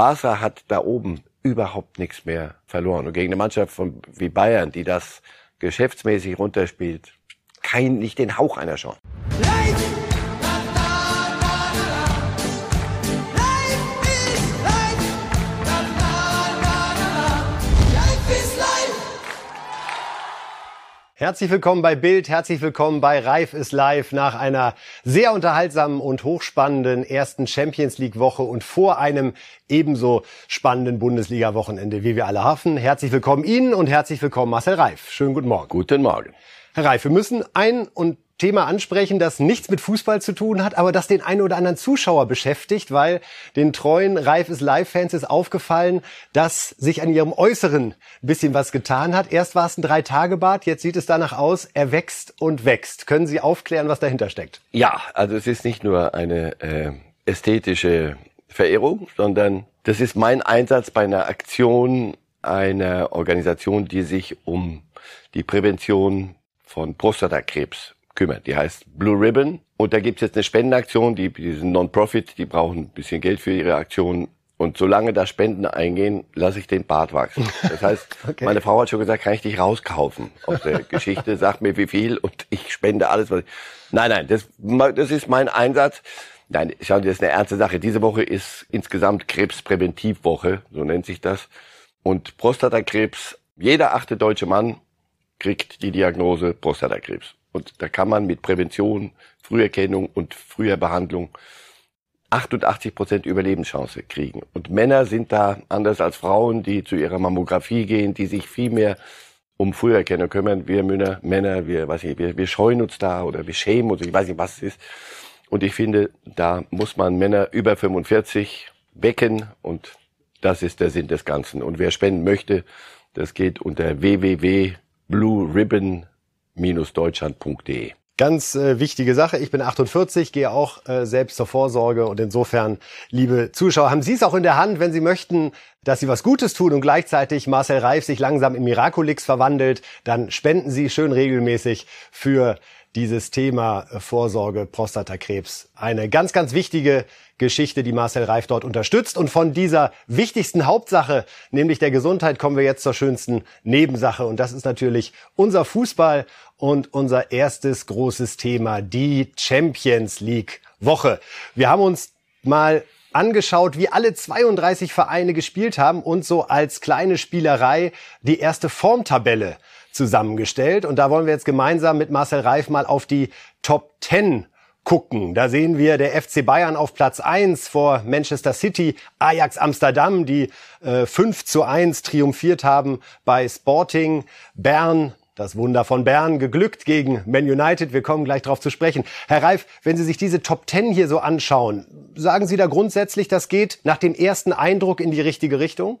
Barca hat da oben überhaupt nichts mehr verloren. Und gegen eine Mannschaft von, wie Bayern, die das geschäftsmäßig runterspielt, kein, nicht den Hauch einer Chance. Herzlich willkommen bei Bild, herzlich willkommen bei Reif ist live nach einer sehr unterhaltsamen und hochspannenden ersten Champions League Woche und vor einem ebenso spannenden Bundesliga Wochenende, wie wir alle hoffen. Herzlich willkommen Ihnen und herzlich willkommen Marcel Reif. Schönen guten Morgen. Guten Morgen. Herr Reif, wir müssen ein und Thema ansprechen, das nichts mit Fußball zu tun hat, aber das den einen oder anderen Zuschauer beschäftigt, weil den treuen Reif ist Live-Fans ist aufgefallen, dass sich an ihrem Äußeren ein bisschen was getan hat. Erst war es ein Drei-Tage-Bad, jetzt sieht es danach aus, er wächst und wächst. Können Sie aufklären, was dahinter steckt? Ja, also es ist nicht nur eine äh, ästhetische Verehrung, sondern das ist mein Einsatz bei einer Aktion einer Organisation, die sich um die Prävention von Prostatakrebs kümmert. Die heißt Blue Ribbon. Und da gibt's jetzt eine Spendenaktion, die, die sind Non-Profit, die brauchen ein bisschen Geld für ihre Aktion. Und solange da Spenden eingehen, lasse ich den Bart wachsen. Das heißt, okay. meine Frau hat schon gesagt, kann ich dich rauskaufen aus der Geschichte, sag mir wie viel und ich spende alles. Was ich nein, nein, das, das ist mein Einsatz. Nein, schauen Sie, das ist eine ernste Sache. Diese Woche ist insgesamt Krebspräventivwoche, so nennt sich das. Und Prostatakrebs, jeder achte deutsche Mann kriegt die Diagnose Prostatakrebs. Und da kann man mit Prävention, Früherkennung und früher Behandlung 88 Prozent Überlebenschance kriegen. Und Männer sind da anders als Frauen, die zu ihrer Mammographie gehen, die sich viel mehr um Früherkennung kümmern. Wir Männer, Männer, wir, weiß nicht, wir, wir scheuen uns da oder wir schämen uns, ich weiß nicht, was es ist. Und ich finde, da muss man Männer über 45 wecken und das ist der Sinn des Ganzen. Und wer spenden möchte, das geht unter www.blueribbon.com deutschland.de. Ganz äh, wichtige Sache. Ich bin 48, gehe auch äh, selbst zur Vorsorge und insofern, liebe Zuschauer, haben Sie es auch in der Hand, wenn Sie möchten, dass Sie was Gutes tun und gleichzeitig Marcel Reif sich langsam in Miraculix verwandelt, dann spenden Sie schön regelmäßig für dieses Thema äh, Vorsorge Prostatakrebs. Eine ganz, ganz wichtige Geschichte, die Marcel Reif dort unterstützt. Und von dieser wichtigsten Hauptsache, nämlich der Gesundheit, kommen wir jetzt zur schönsten Nebensache. Und das ist natürlich unser Fußball und unser erstes großes Thema, die Champions League Woche. Wir haben uns mal angeschaut, wie alle 32 Vereine gespielt haben und so als kleine Spielerei die erste Formtabelle zusammengestellt. Und da wollen wir jetzt gemeinsam mit Marcel Reif mal auf die Top 10 gucken. Da sehen wir der FC Bayern auf Platz 1 vor Manchester City, Ajax Amsterdam, die äh, 5 zu 1 triumphiert haben bei Sporting, Bern, das Wunder von Bern geglückt gegen Man United. Wir kommen gleich darauf zu sprechen. Herr Reif, wenn Sie sich diese Top 10 hier so anschauen, sagen Sie da grundsätzlich, das geht nach dem ersten Eindruck in die richtige Richtung?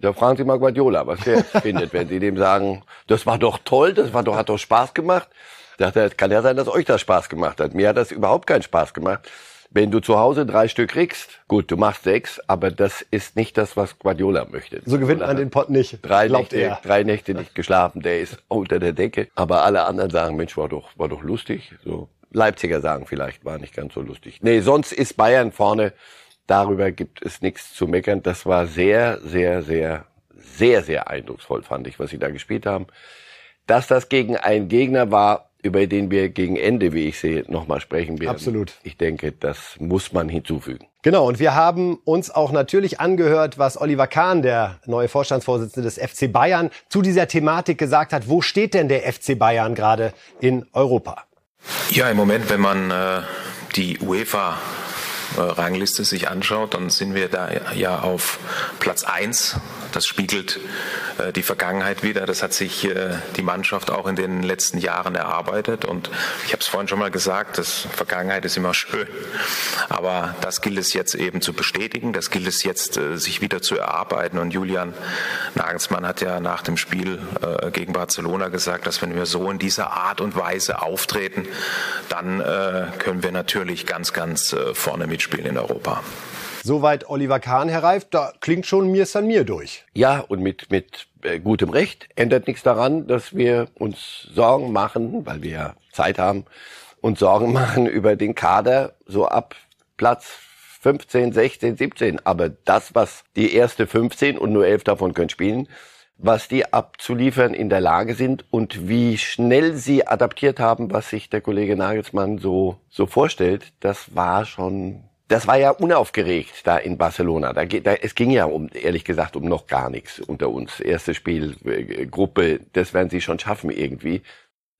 Da fragen Sie mal Guardiola, was der findet, wenn Sie dem sagen, das war doch toll, das war doch, hat doch Spaß gemacht. Sagt er, kann ja sein, dass euch das Spaß gemacht hat. Mir hat das überhaupt keinen Spaß gemacht. Wenn du zu Hause drei Stück kriegst, gut, du machst sechs, aber das ist nicht das, was Guardiola möchte. So gewinnt man den Pott nicht. Drei Nächte, er. drei Nächte nicht geschlafen, der ist unter der Decke. Aber alle anderen sagen, Mensch, war doch, war doch lustig. So Leipziger sagen vielleicht, war nicht ganz so lustig. Nee, sonst ist Bayern vorne Darüber gibt es nichts zu meckern. Das war sehr, sehr, sehr, sehr, sehr eindrucksvoll, fand ich, was sie da gespielt haben. Dass das gegen einen Gegner war, über den wir gegen Ende, wie ich sehe, nochmal sprechen werden. Absolut. Ich denke, das muss man hinzufügen. Genau, und wir haben uns auch natürlich angehört, was Oliver Kahn, der neue Vorstandsvorsitzende des FC Bayern, zu dieser Thematik gesagt hat. Wo steht denn der FC Bayern gerade in Europa? Ja, im Moment, wenn man äh, die UEFA Rangliste sich anschaut, dann sind wir da ja auf Platz eins. Das spiegelt äh, die Vergangenheit wieder. Das hat sich äh, die Mannschaft auch in den letzten Jahren erarbeitet. Und ich habe es vorhin schon mal gesagt, das Vergangenheit ist immer schön. Aber das gilt es jetzt eben zu bestätigen. Das gilt es jetzt, äh, sich wieder zu erarbeiten. Und Julian Nagelsmann hat ja nach dem Spiel gegen Barcelona gesagt, dass wenn wir so in dieser Art und Weise auftreten, dann können wir natürlich ganz, ganz vorne mitspielen in Europa. Soweit Oliver Kahn, Herr da klingt schon mir San mir durch. Ja, und mit, mit äh, gutem Recht ändert nichts daran, dass wir uns Sorgen machen, weil wir ja Zeit haben, und Sorgen machen über den Kader so ab Platz 15, 16, 17. Aber das, was die erste 15 und nur elf davon können spielen, was die abzuliefern in der Lage sind und wie schnell sie adaptiert haben, was sich der Kollege Nagelsmann so, so vorstellt, das war schon das war ja unaufgeregt da in Barcelona. Da, da, es ging ja um, ehrlich gesagt, um noch gar nichts unter uns. Erste Spiel, äh, das werden sie schon schaffen irgendwie.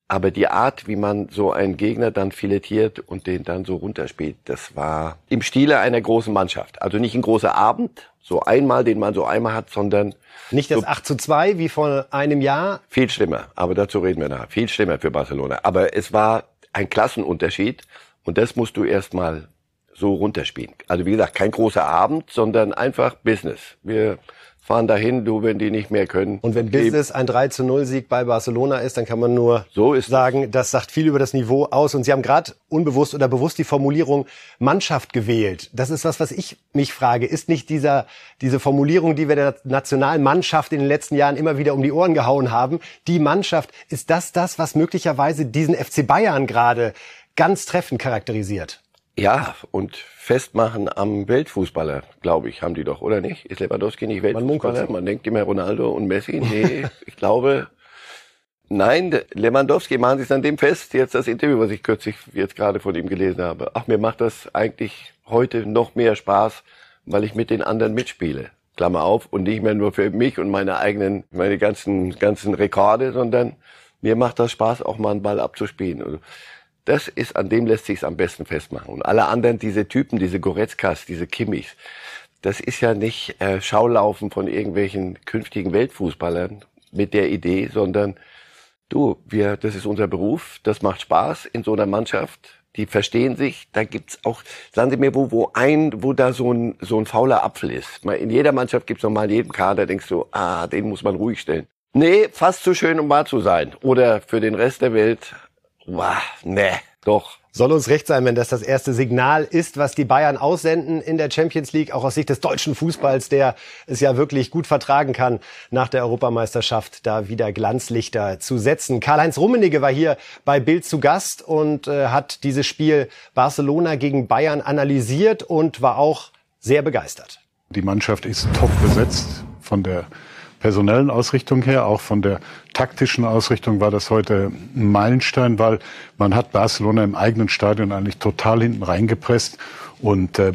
Aber die Art, wie man so einen Gegner dann filetiert und den dann so runterspielt, das war im Stile einer großen Mannschaft. Also nicht ein großer Abend, so einmal, den man so einmal hat, sondern... Nicht das so 8 zu 2 wie vor einem Jahr? Viel schlimmer, aber dazu reden wir nachher. Viel schlimmer für Barcelona. Aber es war ein Klassenunterschied und das musst du erstmal so runterspielen. Also wie gesagt, kein großer Abend, sondern einfach Business. Wir fahren dahin, du, wenn die nicht mehr können. Und wenn Business ein 3 zu 0 Sieg bei Barcelona ist, dann kann man nur so ist sagen, das sagt viel über das Niveau aus. Und Sie haben gerade unbewusst oder bewusst die Formulierung Mannschaft gewählt. Das ist was, was ich mich frage. Ist nicht dieser, diese Formulierung, die wir der nationalen Mannschaft in den letzten Jahren immer wieder um die Ohren gehauen haben, die Mannschaft, ist das das, was möglicherweise diesen FC Bayern gerade ganz treffend charakterisiert? Ja, und festmachen am Weltfußballer, glaube ich, haben die doch, oder nicht? Ist Lewandowski nicht Weltfußballer? Man, Man denkt immer Ronaldo und Messi. Nee, ich glaube, nein, Lewandowski machen Sie es an dem fest. Jetzt das Interview, was ich kürzlich jetzt gerade von ihm gelesen habe. Ach, mir macht das eigentlich heute noch mehr Spaß, weil ich mit den anderen mitspiele. Klammer auf, und nicht mehr nur für mich und meine eigenen, meine ganzen, ganzen Rekorde, sondern mir macht das Spaß, auch mal einen Ball abzuspielen. Das ist, an dem lässt sich am besten festmachen. Und alle anderen, diese Typen, diese Goretzkas, diese Kimmichs, das ist ja nicht äh, Schaulaufen von irgendwelchen künftigen Weltfußballern mit der Idee, sondern du, wir, das ist unser Beruf, das macht Spaß in so einer Mannschaft. Die verstehen sich. Da gibt's auch, sagen Sie mir, wo, wo ein, wo da so ein, so ein fauler Apfel ist. In jeder Mannschaft gibt's mal in jedem Kader, denkst du, ah, den muss man ruhig stellen. Nee, fast zu schön, um wahr zu sein. Oder für den Rest der Welt Wow, nee, doch. Soll uns recht sein, wenn das das erste Signal ist, was die Bayern aussenden in der Champions League, auch aus Sicht des deutschen Fußballs, der es ja wirklich gut vertragen kann, nach der Europameisterschaft da wieder Glanzlichter zu setzen. Karl-Heinz Rummenigge war hier bei Bild zu Gast und äh, hat dieses Spiel Barcelona gegen Bayern analysiert und war auch sehr begeistert. Die Mannschaft ist top besetzt von der personellen Ausrichtung her, auch von der taktischen Ausrichtung war das heute ein Meilenstein, weil man hat Barcelona im eigenen Stadion eigentlich total hinten reingepresst und äh,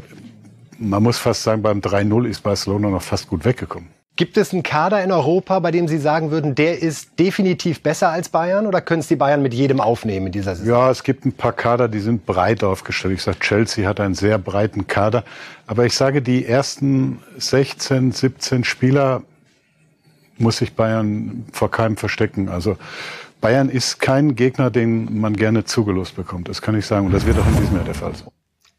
man muss fast sagen, beim 3-0 ist Barcelona noch fast gut weggekommen. Gibt es einen Kader in Europa, bei dem Sie sagen würden, der ist definitiv besser als Bayern oder können es die Bayern mit jedem aufnehmen in dieser Saison? Ja, es gibt ein paar Kader, die sind breit aufgestellt. Ich sage, Chelsea hat einen sehr breiten Kader. Aber ich sage, die ersten 16, 17 Spieler muss sich Bayern vor keinem verstecken. Also Bayern ist kein Gegner, den man gerne zugelost bekommt. Das kann ich sagen. Und das wird auch in diesem Jahr der Fall sein.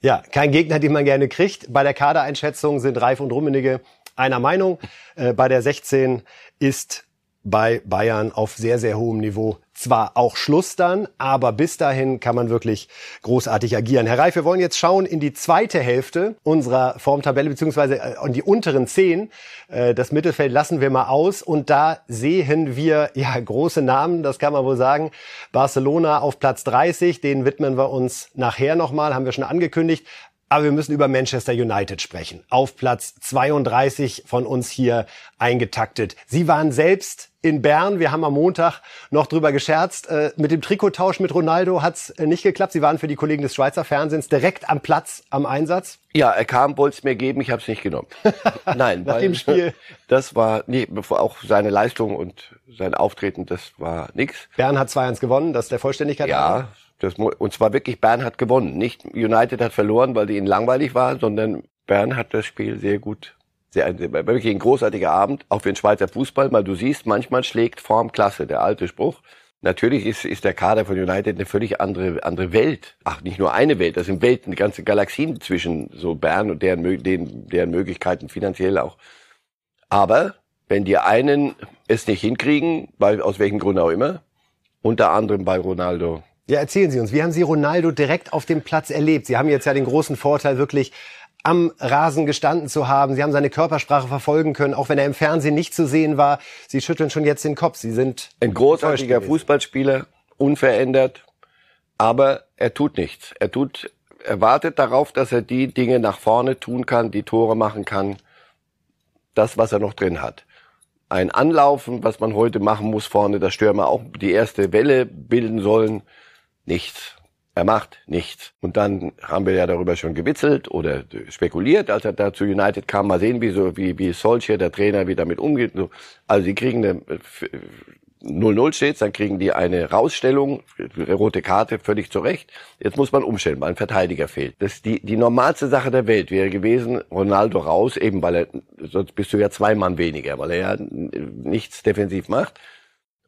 Ja, kein Gegner, den man gerne kriegt. Bei der Kadereinschätzung sind Reif und Rummenigge einer Meinung. Äh, bei der 16 ist bei Bayern auf sehr, sehr hohem Niveau. Zwar auch Schluss dann, aber bis dahin kann man wirklich großartig agieren. Herr Reif, wir wollen jetzt schauen in die zweite Hälfte unserer Formtabelle, beziehungsweise äh, in die unteren zehn. Äh, das Mittelfeld lassen wir mal aus und da sehen wir ja große Namen, das kann man wohl sagen. Barcelona auf Platz 30, den widmen wir uns nachher nochmal, haben wir schon angekündigt. Aber wir müssen über Manchester United sprechen. Auf Platz 32 von uns hier eingetaktet. Sie waren selbst in Bern. Wir haben am Montag noch drüber gescherzt. Äh, mit dem Trikottausch mit Ronaldo hat's äh, nicht geklappt. Sie waren für die Kollegen des Schweizer Fernsehens direkt am Platz, am Einsatz. Ja, er kam, wollte es mir geben, ich habe es nicht genommen. Nein, nach dem Spiel. Das war nee, auch seine Leistung und sein Auftreten, das war nix. Bern hat 2-1 gewonnen, das ist der Vollständigkeit. Ja, das, und zwar wirklich, Bern hat gewonnen. Nicht United hat verloren, weil die ihnen langweilig war, sondern Bern hat das Spiel sehr gut sehr, wirklich ein großartiger Abend, auch für den Schweizer Fußball, weil du siehst, manchmal schlägt Form Klasse, der alte Spruch. Natürlich ist, ist der Kader von United eine völlig andere, andere Welt. Ach, nicht nur eine Welt, das sind Welten, ganze Galaxien zwischen so Bern und deren, deren, deren Möglichkeiten finanziell auch. Aber wenn die einen es nicht hinkriegen, weil aus welchem Grund auch immer, unter anderem bei Ronaldo ja, erzählen Sie uns, wie haben Sie Ronaldo direkt auf dem Platz erlebt? Sie haben jetzt ja den großen Vorteil, wirklich am Rasen gestanden zu haben. Sie haben seine Körpersprache verfolgen können, auch wenn er im Fernsehen nicht zu sehen war. Sie schütteln schon jetzt den Kopf. Sie sind ein großartiger Fußballspieler, unverändert, aber er tut nichts. Er tut, er wartet darauf, dass er die Dinge nach vorne tun kann, die Tore machen kann. Das, was er noch drin hat ein Anlaufen, was man heute machen muss vorne, dass Stürmer auch die erste Welle bilden sollen. Nichts. Er macht nichts. Und dann haben wir ja darüber schon gewitzelt oder spekuliert, als er da zu United kam. Mal sehen, wie so, wie, wie Solskjaer, der Trainer, wie damit umgeht. Also sie kriegen eine 0-0 steht, dann kriegen die eine Rausstellung, rote Karte, völlig zurecht. Jetzt muss man umstellen, weil ein Verteidiger fehlt. Das die, die normalste Sache der Welt wäre gewesen, Ronaldo raus, eben weil er, sonst bist du ja zwei Mann weniger, weil er ja nichts defensiv macht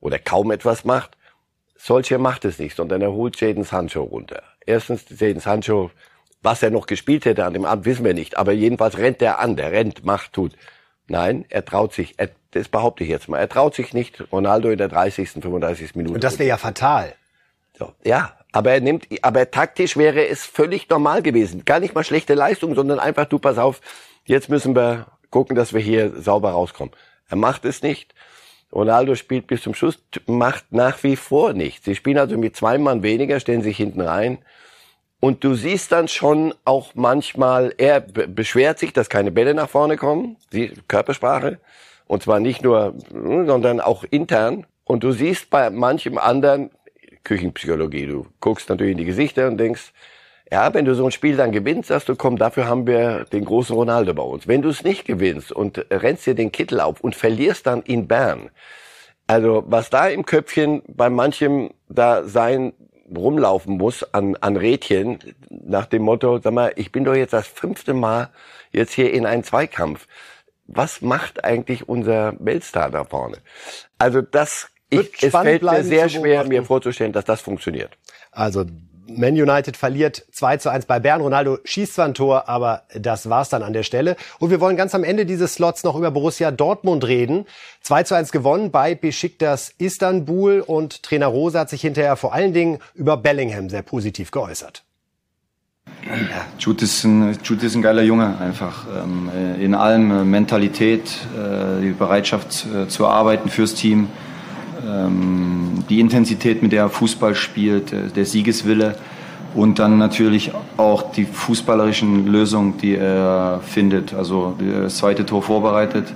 oder kaum etwas macht. Solskjaer macht es nicht, sondern er holt Jaden Sancho runter. Erstens, Jaden Sancho, was er noch gespielt hätte an dem Abend, wissen wir nicht. Aber jedenfalls rennt er an, der rennt, macht, tut. Nein, er traut sich, er, das behaupte ich jetzt mal, er traut sich nicht, Ronaldo in der 30., 35. Minute. Und das wäre ja fatal. So, ja, aber er nimmt, aber taktisch wäre es völlig normal gewesen. Gar nicht mal schlechte Leistung, sondern einfach, du pass auf, jetzt müssen wir gucken, dass wir hier sauber rauskommen. Er macht es nicht. Ronaldo spielt bis zum Schluss, macht nach wie vor nichts. Sie spielen also mit zwei Mann weniger, stellen sich hinten rein. Und du siehst dann schon auch manchmal, er beschwert sich, dass keine Bälle nach vorne kommen, die Körpersprache. Und zwar nicht nur, sondern auch intern. Und du siehst bei manchem anderen Küchenpsychologie. Du guckst natürlich in die Gesichter und denkst, ja, wenn du so ein Spiel dann gewinnst, sagst du, komm, dafür haben wir den großen Ronaldo bei uns. Wenn du es nicht gewinnst und rennst dir den Kittel auf und verlierst dann in Bern, also was da im Köpfchen bei manchem da sein rumlaufen muss an, an Rädchen nach dem Motto, sag mal, ich bin doch jetzt das fünfte Mal jetzt hier in einen Zweikampf. Was macht eigentlich unser Weltstar da vorne? Also das, ich, es fällt mir sehr schwer, mir vorzustellen, dass das funktioniert. Also man United verliert 2 zu 1 bei Bern. Ronaldo schießt zwar ein Tor, aber das war's dann an der Stelle. Und wir wollen ganz am Ende dieses Slots noch über Borussia Dortmund reden. 2 zu 1 gewonnen bei Besiktas Istanbul und Trainer Rosa hat sich hinterher vor allen Dingen über Bellingham sehr positiv geäußert. Ja, Jude ist ein, Jude ist ein geiler Junge einfach. Ähm, in allem äh, Mentalität, äh, die Bereitschaft äh, zu arbeiten fürs Team ähm, die Intensität, mit der er Fußball spielt, äh, der Siegeswille und dann natürlich auch die fußballerischen Lösungen, die er findet. Also das zweite Tor vorbereitet,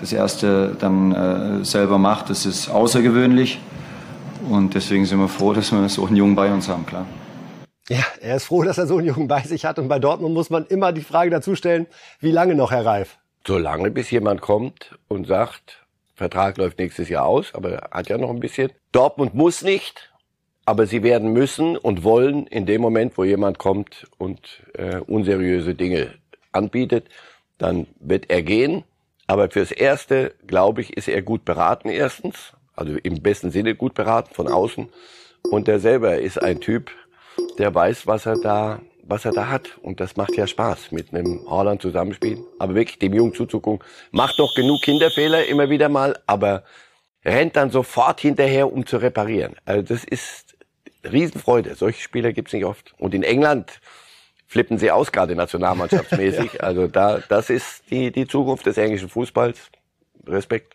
das erste dann äh, selber macht, das ist außergewöhnlich und deswegen sind wir froh, dass wir so einen Jungen bei uns haben, klar. Ja, er ist froh, dass er so einen Jungen bei sich hat und bei Dortmund muss man immer die Frage dazu stellen, wie lange noch, Herr Reif? Solange bis jemand kommt und sagt, Vertrag läuft nächstes Jahr aus, aber er hat ja noch ein bisschen. Dortmund muss nicht, aber sie werden müssen und wollen in dem Moment, wo jemand kommt und äh, unseriöse Dinge anbietet, dann wird er gehen. Aber fürs Erste, glaube ich, ist er gut beraten erstens, also im besten Sinne gut beraten von außen. Und er selber ist ein Typ, der weiß, was er da was er da hat. Und das macht ja Spaß, mit einem Haaland zusammenspielen. Aber wirklich dem Jungen zuzugucken. Macht doch genug Kinderfehler immer wieder mal, aber rennt dann sofort hinterher, um zu reparieren. Also das ist Riesenfreude. Solche Spieler gibt's nicht oft. Und in England flippen sie aus, gerade nationalmannschaftsmäßig. ja. Also da, das ist die, die Zukunft des englischen Fußballs. Respekt.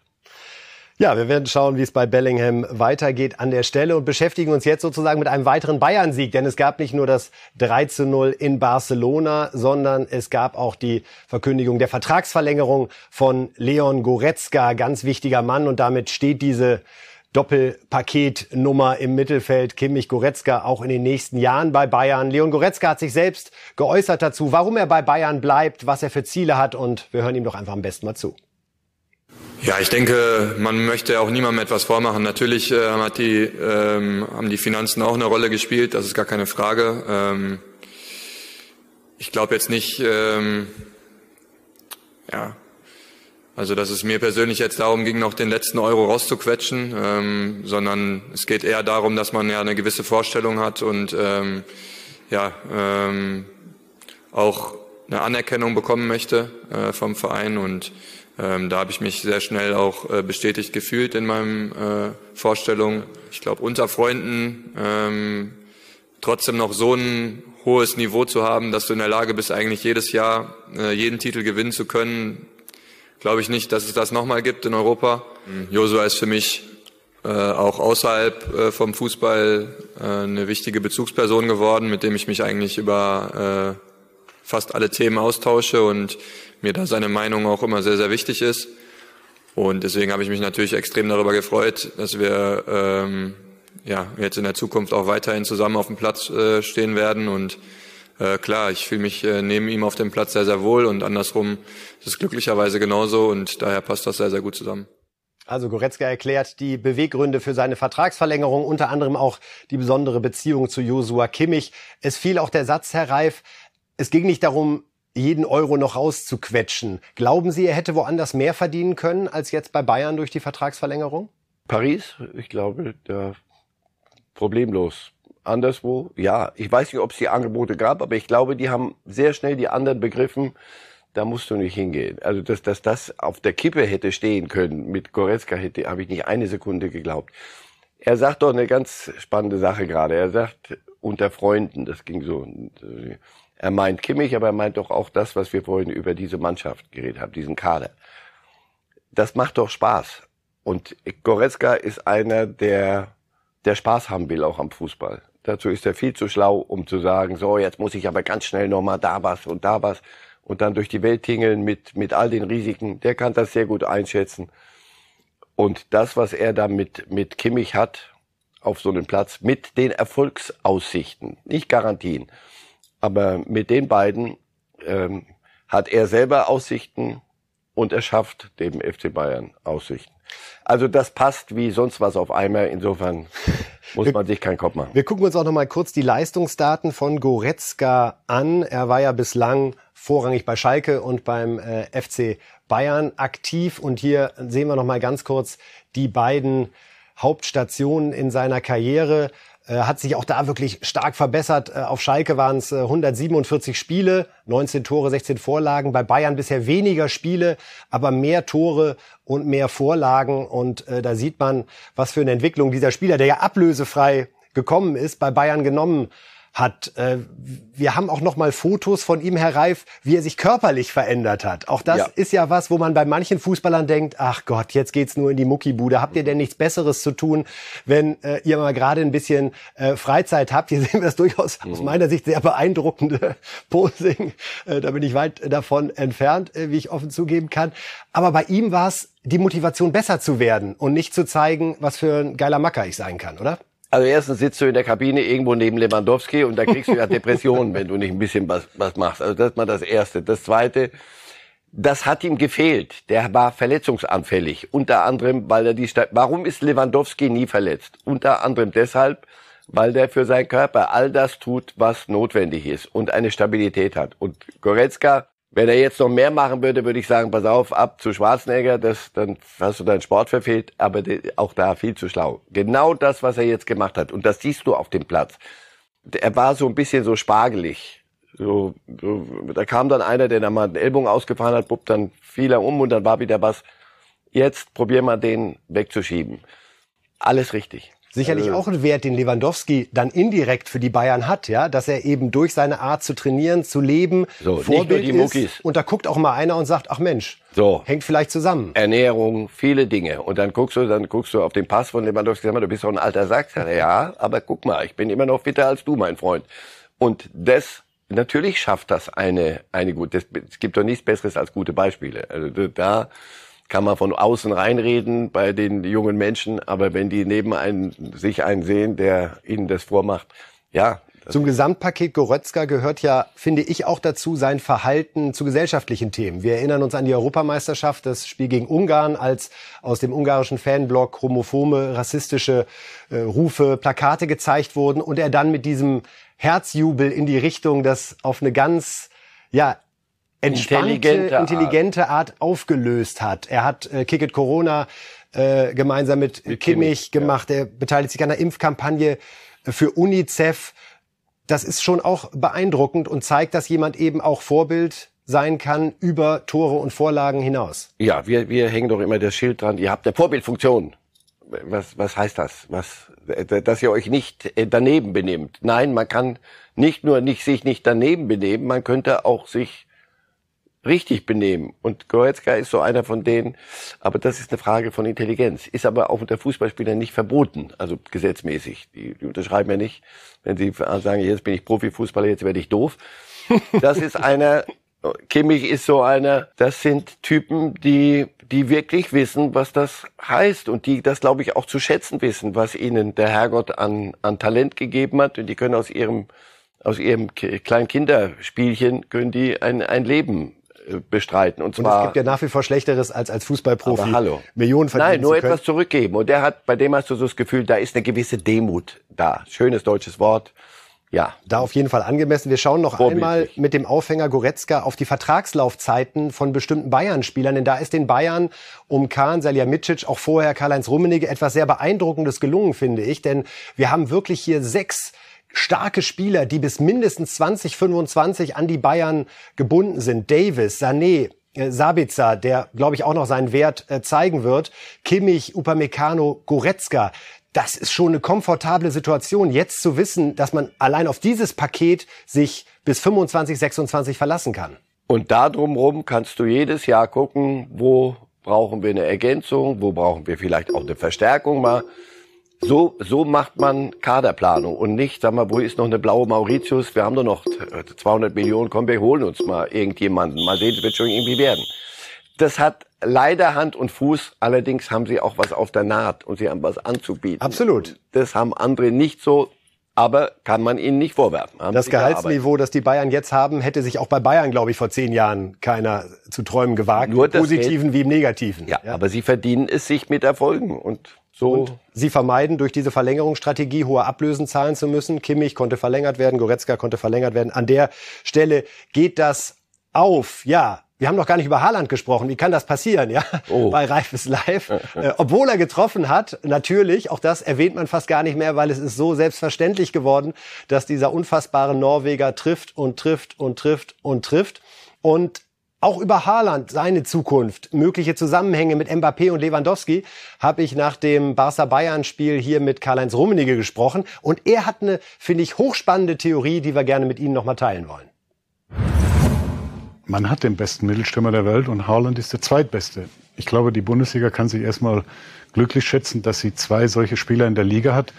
Ja, wir werden schauen, wie es bei Bellingham weitergeht an der Stelle und beschäftigen uns jetzt sozusagen mit einem weiteren Bayern-Sieg, denn es gab nicht nur das 3 zu 0 in Barcelona, sondern es gab auch die Verkündigung der Vertragsverlängerung von Leon Goretzka, ganz wichtiger Mann und damit steht diese Doppelpaketnummer im Mittelfeld Kimmich Goretzka auch in den nächsten Jahren bei Bayern. Leon Goretzka hat sich selbst geäußert dazu, warum er bei Bayern bleibt, was er für Ziele hat und wir hören ihm doch einfach am besten mal zu. Ja, ich denke, man möchte auch niemandem etwas vormachen. Natürlich äh, hat die, ähm, haben die Finanzen auch eine Rolle gespielt, das ist gar keine Frage. Ähm, ich glaube jetzt nicht, ähm, ja, also dass es mir persönlich jetzt darum ging, noch den letzten Euro rauszuquetschen, ähm, sondern es geht eher darum, dass man ja eine gewisse Vorstellung hat und ähm, ja ähm, auch eine Anerkennung bekommen möchte äh, vom Verein und ähm, da habe ich mich sehr schnell auch äh, bestätigt gefühlt in meinem äh, Vorstellung. Ich glaube, unter Freunden ähm, trotzdem noch so ein hohes Niveau zu haben, dass du in der Lage bist, eigentlich jedes Jahr äh, jeden Titel gewinnen zu können, glaube ich nicht, dass es das nochmal gibt in Europa. Mhm. Josua ist für mich äh, auch außerhalb äh, vom Fußball äh, eine wichtige Bezugsperson geworden, mit dem ich mich eigentlich über äh, fast alle Themen austausche und mir da seine Meinung auch immer sehr, sehr wichtig ist. Und deswegen habe ich mich natürlich extrem darüber gefreut, dass wir ähm, ja, jetzt in der Zukunft auch weiterhin zusammen auf dem Platz äh, stehen werden. Und äh, klar, ich fühle mich äh, neben ihm auf dem Platz sehr, sehr wohl und andersrum ist es glücklicherweise genauso und daher passt das sehr, sehr gut zusammen. Also Goretzka erklärt die Beweggründe für seine Vertragsverlängerung, unter anderem auch die besondere Beziehung zu Josua Kimmich. Es fiel auch der Satz, Herr Reif, es ging nicht darum, jeden Euro noch rauszuquetschen. Glauben Sie, er hätte woanders mehr verdienen können als jetzt bei Bayern durch die Vertragsverlängerung? Paris, ich glaube, da problemlos. Anderswo, ja. Ich weiß nicht, ob es die Angebote gab, aber ich glaube, die haben sehr schnell die anderen begriffen, da musst du nicht hingehen. Also, dass, dass das auf der Kippe hätte stehen können mit Goretzka, hätte, habe ich nicht eine Sekunde geglaubt. Er sagt doch eine ganz spannende Sache gerade. Er sagt, unter Freunden, das ging so. Er meint Kimmich, aber er meint doch auch das, was wir vorhin über diese Mannschaft geredet haben, diesen Kader. Das macht doch Spaß. Und Goretzka ist einer, der, der Spaß haben will auch am Fußball. Dazu ist er viel zu schlau, um zu sagen, so, jetzt muss ich aber ganz schnell nochmal da was und da was und dann durch die Welt tingeln mit, mit all den Risiken. Der kann das sehr gut einschätzen. Und das, was er da mit, mit Kimmich hat, auf so einem Platz, mit den Erfolgsaussichten, nicht Garantien, aber mit den beiden ähm, hat er selber Aussichten und er schafft dem FC Bayern Aussichten. Also das passt wie sonst was auf einmal. Insofern muss man sich keinen Kopf machen. Wir gucken uns auch noch mal kurz die Leistungsdaten von Goretzka an. Er war ja bislang vorrangig bei Schalke und beim äh, FC Bayern aktiv. Und hier sehen wir noch mal ganz kurz die beiden Hauptstationen in seiner Karriere. Äh, hat sich auch da wirklich stark verbessert. Äh, auf Schalke waren es 147 Spiele, 19 Tore, 16 Vorlagen. Bei Bayern bisher weniger Spiele, aber mehr Tore und mehr Vorlagen. Und äh, da sieht man, was für eine Entwicklung dieser Spieler, der ja ablösefrei gekommen ist, bei Bayern genommen hat. Äh, wir haben auch noch mal Fotos von ihm, Herr Reif, wie er sich körperlich verändert hat. Auch das ja. ist ja was, wo man bei manchen Fußballern denkt, ach Gott, jetzt geht's nur in die Muckibude. Habt ihr denn nichts Besseres zu tun, wenn äh, ihr mal gerade ein bisschen äh, Freizeit habt? Hier sehen wir das durchaus mhm. aus meiner Sicht sehr beeindruckende Posing. Äh, da bin ich weit davon entfernt, äh, wie ich offen zugeben kann. Aber bei ihm war es die Motivation, besser zu werden und nicht zu zeigen, was für ein geiler Macker ich sein kann, oder? Also erstens sitzt du in der Kabine irgendwo neben Lewandowski und da kriegst du ja Depressionen, wenn du nicht ein bisschen was, was machst. Also das ist mal das Erste. Das Zweite, das hat ihm gefehlt. Der war verletzungsanfällig. Unter anderem, weil er die, Sta warum ist Lewandowski nie verletzt? Unter anderem deshalb, weil der für seinen Körper all das tut, was notwendig ist und eine Stabilität hat. Und Goretzka wenn er jetzt noch mehr machen würde, würde ich sagen, pass auf, ab zu Schwarzenegger, das, dann hast du deinen Sport verfehlt, aber auch da viel zu schlau. Genau das, was er jetzt gemacht hat, und das siehst du auf dem Platz. Er war so ein bisschen so spargelig. So, so, da kam dann einer, der da mal den Ellbogen ausgefahren hat, bupp, dann fiel er um und dann war wieder was. Jetzt probier mal den wegzuschieben. Alles richtig. Sicherlich Also- auch ein Wert, den Lewandowski dann indirekt für die Bayern hat, ja, dass er eben durch seine Art zu trainieren, zu leben, So, Vorbild ist. Muckis. Und da guckt auch mal einer und sagt, ach Mensch, So. hängt vielleicht zusammen. Ernährung, viele Dinge. Und dann guckst du, dann guckst du auf den Pass von Lewandowski, sag mal, du bist doch ein alter Sack. Ja, aber guck mal, ich bin immer noch fitter als du, mein Freund. Und das, natürlich schafft das eine, eine gute, es gibt doch nichts Besseres als gute Beispiele. Also da kann man von außen reinreden bei den jungen Menschen, aber wenn die neben einen, sich einen sehen, der ihnen das vormacht, ja, Zum Gesamtpaket Goretzka gehört ja, finde ich, auch dazu sein Verhalten zu gesellschaftlichen Themen. Wir erinnern uns an die Europameisterschaft, das Spiel gegen Ungarn, als aus dem ungarischen Fanblock homophobe, rassistische äh, Rufe, Plakate gezeigt wurden und er dann mit diesem Herzjubel in die Richtung, das auf eine ganz, ja, entspannte, Intelligente intelligente, Art. Art. aufgelöst hat. Er hat äh, Kick It Corona äh, gemeinsam mit, Mit Kimmich, Kimmich, ja. gemacht. Er beteiligt sich an einer Impfkampagne für UNICEF. Das ist schon auch beeindruckend und zeigt, dass jemand eben auch Vorbild sein kann über Tore und Vorlagen hinaus. Ja, wir, wir hängen doch immer das Schild dran. Ihr habt eine Vorbildfunktion. Was, was heißt das? Was, dass ihr euch nicht äh, daneben benehmt. Nein, man kann nicht nur nicht, sich nicht daneben benehmen, man könnte auch sich richtig benehmen. Und Goretzka ist so einer von denen. Aber das ist eine Frage von Intelligenz. Ist aber auch unter Fußballspielern nicht verboten, also gesetzmäßig. Die, die unterschreiben ja nicht, wenn sie sagen, jetzt bin ich Profifußballer, jetzt werde ich doof. Das ist einer, Kimmich ist so einer, das sind Typen, die, die wirklich wissen, was das heißt und die das, glaube ich, auch zu schätzen wissen, was ihnen der Herrgott an, an Talent gegeben hat und die können aus ihrem, aus ihrem kleinen Kinderspielchen, können die ein, ein Leben bestreiten. Und Und zwar es gibt ja nach wie vor Schlechteres als als Fußballprofi aber hallo. Millionen verdienen Nein, nur etwas zurückgeben. Und der hat, bei dem hast du so das Gefühl, da ist eine gewisse Demut da. Schönes deutsches Wort. Ja. Da auf jeden Fall angemessen. Wir schauen noch Vorbildlich. einmal mit dem Aufhänger Goretzka auf die Vertragslaufzeiten von bestimmten Bayern-Spielern. Denn da ist den Bayern um Kahn, Salihamidzic, auch vorher Karl-Heinz Rummenigge etwas sehr Beeindruckendes gelungen, finde ich. Denn wir haben wirklich hier sechs starke Spieler, die bis mindestens 2025 an die Bayern gebunden sind. Davis, Sané, äh, Sabitzer, der, glaube ich, auch noch seinen Wert äh, zeigen wird. Kimmich, Upamecano, Goretzka. Das ist schon eine komfortable Situation, jetzt zu wissen, dass man allein auf dieses Paket sich bis 25, 26 verlassen kann. Und da drumherum kannst du jedes Jahr gucken, wo brauchen wir eine Ergänzung, wo brauchen wir vielleicht auch eine Verstärkung mal. So, so macht man Kaderplanung und nicht, sag mal, wo ist noch eine blaue Mauritius? Wir haben doch noch 200 Millionen, komm, wir holen uns mal irgendjemanden. Mal sehen, es wird schon irgendwie werden. Das hat leider Hand und Fuß, allerdings haben sie auch was auf der Naht und sie haben was anzubieten. Absolut. Das haben andere nicht so, aber kann man ihnen nicht vorwerfen. Haben Das. Gehaltsniveau, das die Bayern jetzt haben, hätte sich auch bei Bayern, glaube ich, vor zehn Jahren keiner zu träumen gewagt. Nur Im Positiven wie im Negativen. Ja, aber sie verdienen es sich mit Erfolgen und so. Und sie vermeiden durch diese Verlängerungsstrategie hohe Ablösen zahlen zu müssen. Kimmich konnte verlängert werden, Goretzka konnte verlängert werden. An der Stelle geht das auf. Ja, wir haben noch gar nicht über Haaland gesprochen. Wie kann das passieren, ja? Oh. Bei Reif ist live. äh, obwohl er getroffen hat, natürlich, auch das erwähnt man fast gar nicht mehr, weil es ist so selbstverständlich geworden, dass dieser unfassbare Norweger trifft und trifft und trifft und trifft. Und auch über Haaland, seine Zukunft, mögliche Zusammenhänge mit Mbappé und Lewandowski, habe ich nach dem Barca-Bayern-Spiel hier mit Karl-Heinz Rummenigge gesprochen. Und er hat eine, finde ich, hochspannende Theorie, die wir gerne mit Ihnen nochmal teilen wollen. Man hat den besten Mittelstürmer der Welt und Haaland ist der zweitbeste. Ich glaube, die Bundesliga kann sich erstmal glücklich schätzen, dass sie zwei solche Spieler in der Liga hat.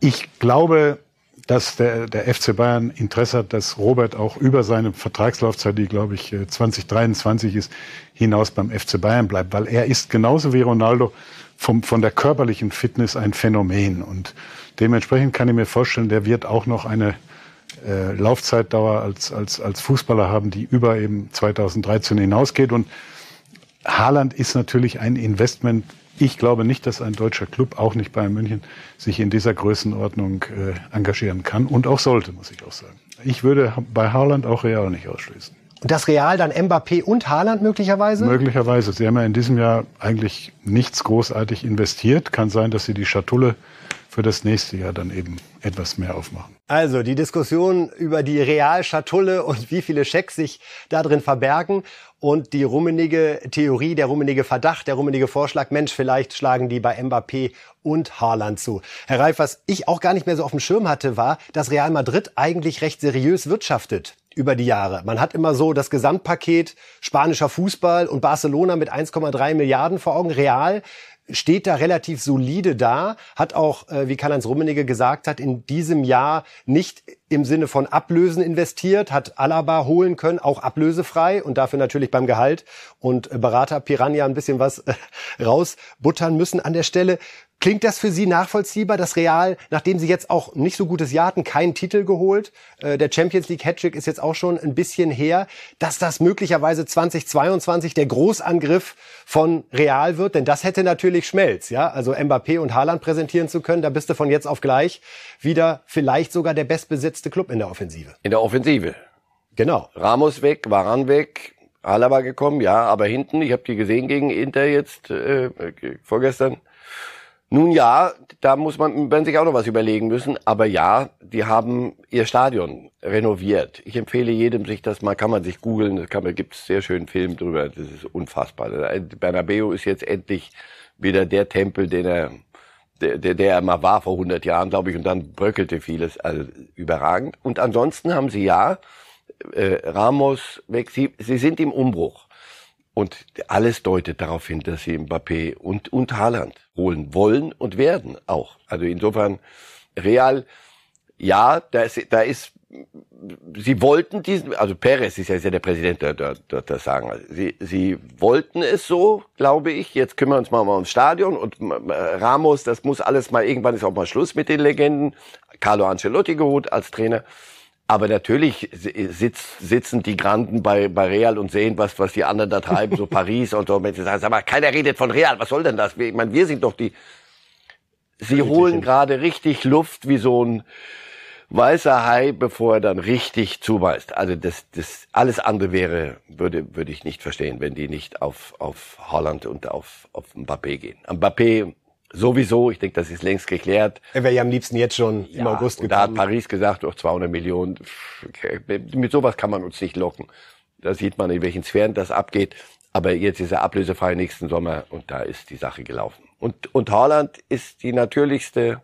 Ich glaube, dass der, der FC Bayern Interesse hat, dass Robert auch über seine Vertragslaufzeit, die glaube ich äh, 2023 ist, hinaus beim FC Bayern bleibt, weil er ist genauso wie Ronaldo vom, von der körperlichen Fitness ein Phänomen und dementsprechend kann ich mir vorstellen, der wird auch noch eine äh, Laufzeitdauer als, als, als Fußballer haben, die über eben 2013 hinausgeht. Und Haaland ist natürlich ein Investment. Ich glaube nicht, dass ein deutscher Club, auch nicht Bayern München, sich in dieser Größenordnung äh, engagieren kann und auch sollte, muss ich auch sagen. Ich würde bei Haaland auch Real nicht ausschließen. Und das Real dann Mbappé und Haaland möglicherweise? Möglicherweise. Sie haben ja in diesem Jahr eigentlich nichts großartig investiert. Kann sein, dass sie die Schatulle für das nächste Jahr dann eben etwas mehr aufmachen. Also die Diskussion über die Realschatulle und wie viele Schecks sich da drin verbergen und die rummenige Theorie, der rummenige Verdacht, der rummenige Vorschlag, Mensch, vielleicht schlagen die bei Mbappé und Haaland zu. Herr Reif, was ich auch gar nicht mehr so auf dem Schirm hatte, war, dass Real Madrid eigentlich recht seriös wirtschaftet über die Jahre. Man hat immer so das Gesamtpaket spanischer Fußball und Barcelona mit 1,3 Milliarden vor Augen. Real steht da relativ solide da, hat auch, äh, wie Karl-Heinz Rummenigge gesagt hat, in diesem Jahr nicht im Sinne von Ablösen investiert, hat Alaba holen können, auch ablösefrei und dafür natürlich beim Gehalt und Berater Piranha ein bisschen was äh, rausbuttern müssen an der Stelle. Klingt das für Sie nachvollziehbar, dass Real, nachdem Sie jetzt auch nicht so gutes Jahr hatten, keinen Titel geholt, äh, der Champions League Hattrick ist jetzt auch schon ein bisschen her, dass das möglicherweise 2022 der Großangriff von Real wird? Denn das hätte natürlich Schmelz, ja? Also Mbappé und Haaland präsentieren zu können, da bist du von jetzt auf gleich wieder vielleicht sogar der bestbesetzte Club in der Offensive. In der Offensive. Genau. Ramos weg, Varan weg, Alaba gekommen, ja, aber hinten, ich habe die gesehen gegen Inter jetzt äh, vorgestern nun ja, da muss man, man sich auch noch was überlegen müssen. Aber ja, die haben ihr Stadion renoviert. Ich empfehle jedem, sich das mal, kann man sich googeln, da kann man, gibt's sehr schönen Film drüber. Das ist unfassbar. Bernabeu ist jetzt endlich wieder der Tempel, den er, der, der, der er mal war vor 100 Jahren, glaube ich, und dann bröckelte vieles, also überragend. Und ansonsten haben sie ja, äh, Ramos weg, sie, sie sind im Umbruch. Und alles deutet darauf hin, dass sie Mbappé und, und Haaland holen wollen und werden auch. Also insofern Real, ja, da ist, da ist, sie wollten diesen, also Perez ist ja, ist ja der Präsident, der, der, der das sagen. Also sie, sie wollten es so, glaube ich. Jetzt kümmern wir uns mal, mal ums Stadion und Ramos, das muss alles mal, irgendwann ist auch mal Schluss mit den Legenden. Carlo Ancelotti geholt als Trainer. Aber natürlich sitz, sitzen die Granden bei, bei Real und sehen, was, was die anderen da treiben, so Paris und so. Wenn sie sagen, sag mal, keiner redet von Real, was soll denn das? Ich meine, wir sind doch die. Sie holen gerade richtig Luft wie so ein weißer Hai, bevor er dann richtig zubeißt. Also das, das alles andere wäre, würde, würde ich nicht verstehen, wenn die nicht auf, auf Holland und auf, auf Mbappé gehen. Mbappé Sowieso, ich denke, das ist längst geklärt. Er wäre ja am liebsten jetzt schon ja, im August gekommen. Da hat Paris gesagt, durch 200 Millionen. Mit sowas kann man uns nicht locken. Da sieht man, in welchen Sphären das abgeht. Aber jetzt ist er ablösefrei nächsten Sommer und da ist die Sache gelaufen. Und, und Haaland ist die natürlichste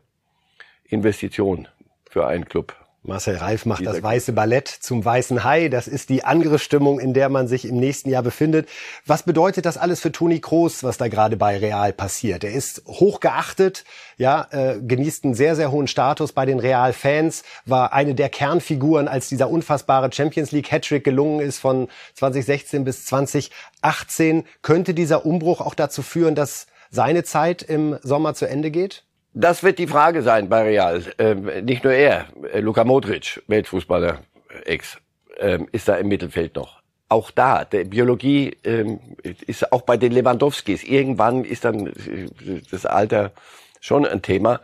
Investition für einen Club. Marcel Reif macht das weiße Ballett zum weißen Hai. Das ist die Angriffsstimmung, in der man sich im nächsten Jahr befindet. Was bedeutet das alles für Toni Kroos, was da gerade bei Real passiert? Er ist hoch geachtet, ja, äh, genießt einen sehr, sehr hohen Status bei den Real-Fans, war eine der Kernfiguren, als dieser unfassbare Champions League Hattrick gelungen ist von 2016 bis 2018. Könnte dieser Umbruch auch dazu führen, dass seine Zeit im Sommer zu Ende geht? Das wird die Frage sein bei Real. Ähm, nicht nur er, äh, Luka Modric, Weltfußballer, Ex, ähm, ist da im Mittelfeld noch. Auch da, der Biologie ähm, ist auch bei den Lewandowskis. Irgendwann ist dann äh, das Alter schon ein Thema.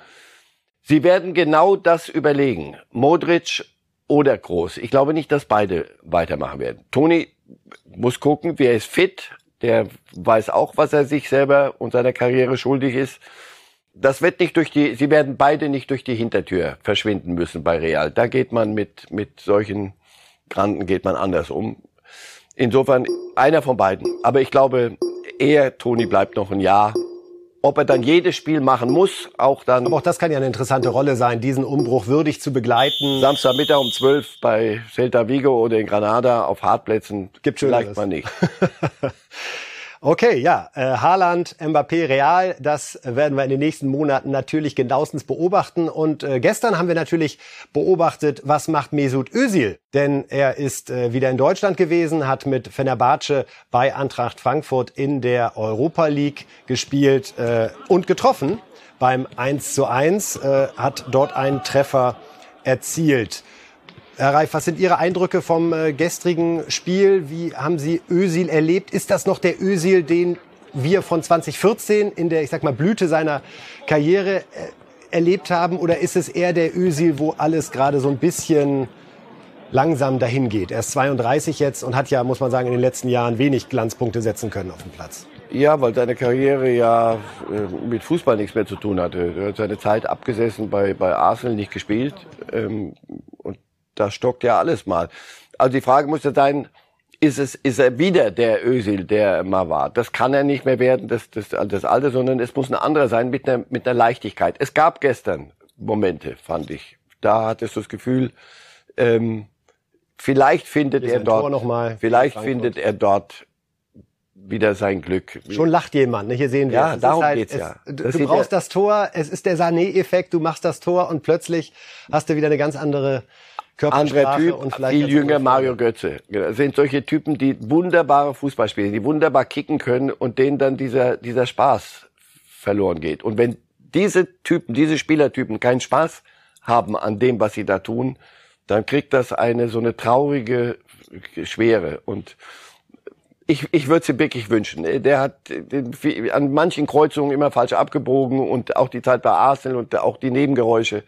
Sie werden genau das überlegen. Modric oder Groß. Ich glaube nicht, dass beide weitermachen werden. Toni muss gucken, wer ist fit. Der weiß auch, was er sich selber und seiner Karriere schuldig ist das wird nicht durch die, sie werden beide nicht durch die Hintertür verschwinden müssen bei Real. Da geht man mit, mit solchen Granden geht man anders um. Insofern einer von beiden. Aber ich glaube, eher Toni bleibt noch ein Jahr. Ob er dann jedes Spiel machen muss, auch dann. Aber auch das kann ja eine interessante Rolle sein, diesen Umbruch würdig zu begleiten. Samstagmittag um 12 bei Celta Vigo oder in Granada auf Hartplätzen. Gibt vielleicht mal nicht. Okay, ja, äh, Haaland, Mbappé, Real, das werden wir in den nächsten Monaten natürlich genauestens beobachten. Und äh, gestern haben wir natürlich beobachtet, was macht Mesut Özil? Denn er ist äh, wieder in Deutschland gewesen, hat mit Fenerbahce bei Eintracht Frankfurt in der Europa League gespielt äh, und getroffen. Beim 1 zu 1 äh, hat dort einen Treffer erzielt. Herr Reif, was sind Ihre Eindrücke vom äh, gestrigen Spiel? Wie haben Sie Ösil erlebt? Ist das noch der Ösil, den wir von 2014 in der, ich sag mal, Blüte seiner Karriere äh, erlebt haben? Oder ist es eher der Ösil, wo alles gerade so ein bisschen langsam dahin geht? Er ist 32 jetzt und hat ja, muss man sagen, in den letzten Jahren wenig Glanzpunkte setzen können auf dem Platz. Ja, weil seine Karriere ja äh, mit Fußball nichts mehr zu tun hatte. Er hat seine Zeit abgesessen bei, bei Arsenal, nicht gespielt. Ähm, da stockt ja alles mal. Also die Frage muss ja sein, ist es, ist er wieder der Ösil, der er mal war? Das kann er nicht mehr werden, das, das, das Alte, sondern es muss ein anderer sein mit einer, mit einer Leichtigkeit. Es gab gestern Momente, fand ich. Da hattest du das Gefühl, ähm, vielleicht findet er dort, vielleicht findet er dort wieder sein Glück. Schon lacht jemand, ne? hier sehen wir ja, es. darum halt, geht's es, ja. Du, du brauchst das Tor, es ist der Sané-Effekt, du machst das Tor und plötzlich hast du wieder eine ganz andere Körpersprache Typ, und vielleicht viel jünger Mario Götze. Das sind solche Typen, die wunderbare Fußball spielen, die wunderbar kicken können und denen dann dieser, dieser Spaß verloren geht. Und wenn diese Typen, diese Spielertypen keinen Spaß haben an dem, was sie da tun, dann kriegt das eine so eine traurige Schwere. Und ich, ich würde es wirklich wünschen. Der hat an manchen Kreuzungen immer falsch abgebogen und auch die Zeit bei Arsenal und auch die Nebengeräusche.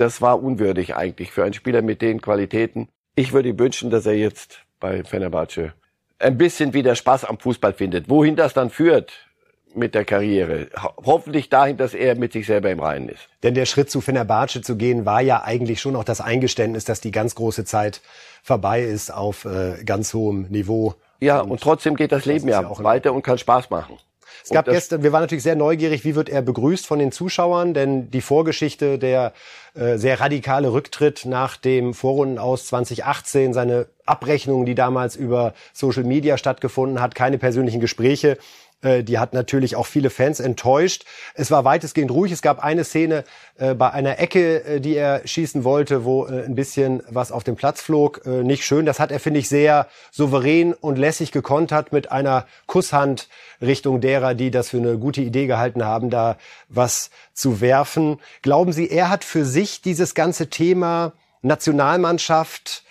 Das war unwürdig eigentlich für einen Spieler mit den Qualitäten. Ich würde wünschen, dass er jetzt bei Fenerbahce ein bisschen wieder Spaß am Fußball findet. Wohin das dann führt mit der Karriere. Hoffentlich dahin, dass er mit sich selber im Reinen ist. Denn der Schritt zu Fenerbahce zu gehen, war ja eigentlich schon auch das Eingeständnis, dass die ganz große Zeit vorbei ist auf äh, ganz hohem Niveau. Ja, und, und trotzdem geht das Leben ja, auch weiter und kann Spaß machen. Es gab gestern, wir waren natürlich sehr neugierig, wie wird er begrüßt von den Zuschauern, denn die Vorgeschichte, der äh, sehr radikale Rücktritt nach dem Vorrunden aus 2018, seine Abrechnung, die damals über Social Media stattgefunden hat, keine persönlichen Gespräche, äh, die hat natürlich auch viele Fans enttäuscht. Es war weitestgehend ruhig. Es gab eine Szene äh, bei einer Ecke, äh, die er schießen wollte, wo ein bisschen was auf dem Platz flog. Nicht schön. Das hat er, finde ich, sehr souverän und lässig gekontert mit einer Kusshand Richtung derer, die das für eine gute Idee gehalten haben, da was zu werfen. Glauben Sie, er hat für sich dieses ganze Thema Nationalmannschaft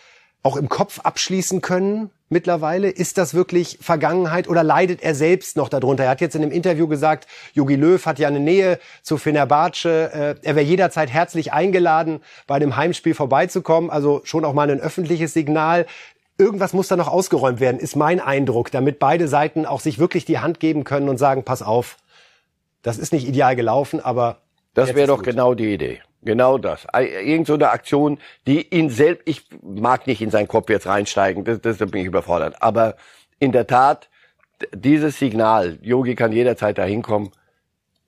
auch im Kopf abschließen können? mittlerweile? Ist das wirklich Vergangenheit oder leidet er selbst noch darunter? Er hat jetzt in einem Interview gesagt, Jogi Löw hat ja eine Nähe zu Fenerbahce. Äh, er wäre jederzeit herzlich eingeladen, bei dem Heimspiel vorbeizukommen. Also schon auch mal ein öffentliches Signal. Irgendwas muss da noch ausgeräumt werden, ist mein Eindruck, damit beide Seiten auch sich wirklich die Hand geben können und sagen, pass auf, das ist nicht ideal gelaufen, aber das wäre doch gut. genau die Idee. Genau das. Irgend so eine Aktion, die ihn selbst, ich mag nicht in seinen Kopf jetzt reinsteigen, das, das, da bin ich überfordert. Aber in der Tat, dieses Signal, Yogi kann jederzeit da hinkommen,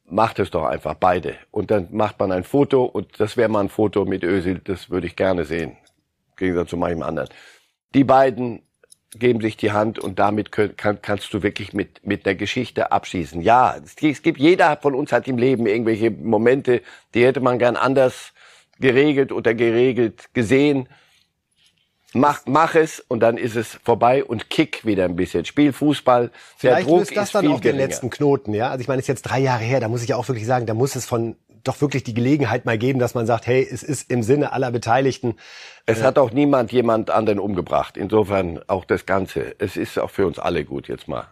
macht es doch einfach beide. Und dann macht man ein Foto und das wäre mal ein Foto mit Ösil, das würde ich gerne sehen. Im Gegensatz zu manchem anderen. Die beiden geben sich die Hand und damit kann, kannst du wirklich mit, mit der Geschichte abschließen. Ja, es, es gibt, jeder von uns hat im Leben irgendwelche Momente, die hätte man gern anders geregelt oder geregelt gesehen. Mach, mach es und dann ist es vorbei und kick wieder ein bisschen. Spiel Fußball. Vielleicht der Druck löst das dann auch geringer. den letzten Knoten, ja. Also ich meine, es ist jetzt drei Jahre her, da muss ich ja auch wirklich sagen, da muss es von doch wirklich die Gelegenheit mal geben, dass man sagt, hey, es ist im Sinne aller Beteiligten. Es äh, hat auch niemand jemand anderen umgebracht. Insofern auch das Ganze. Es ist auch für uns alle gut jetzt mal.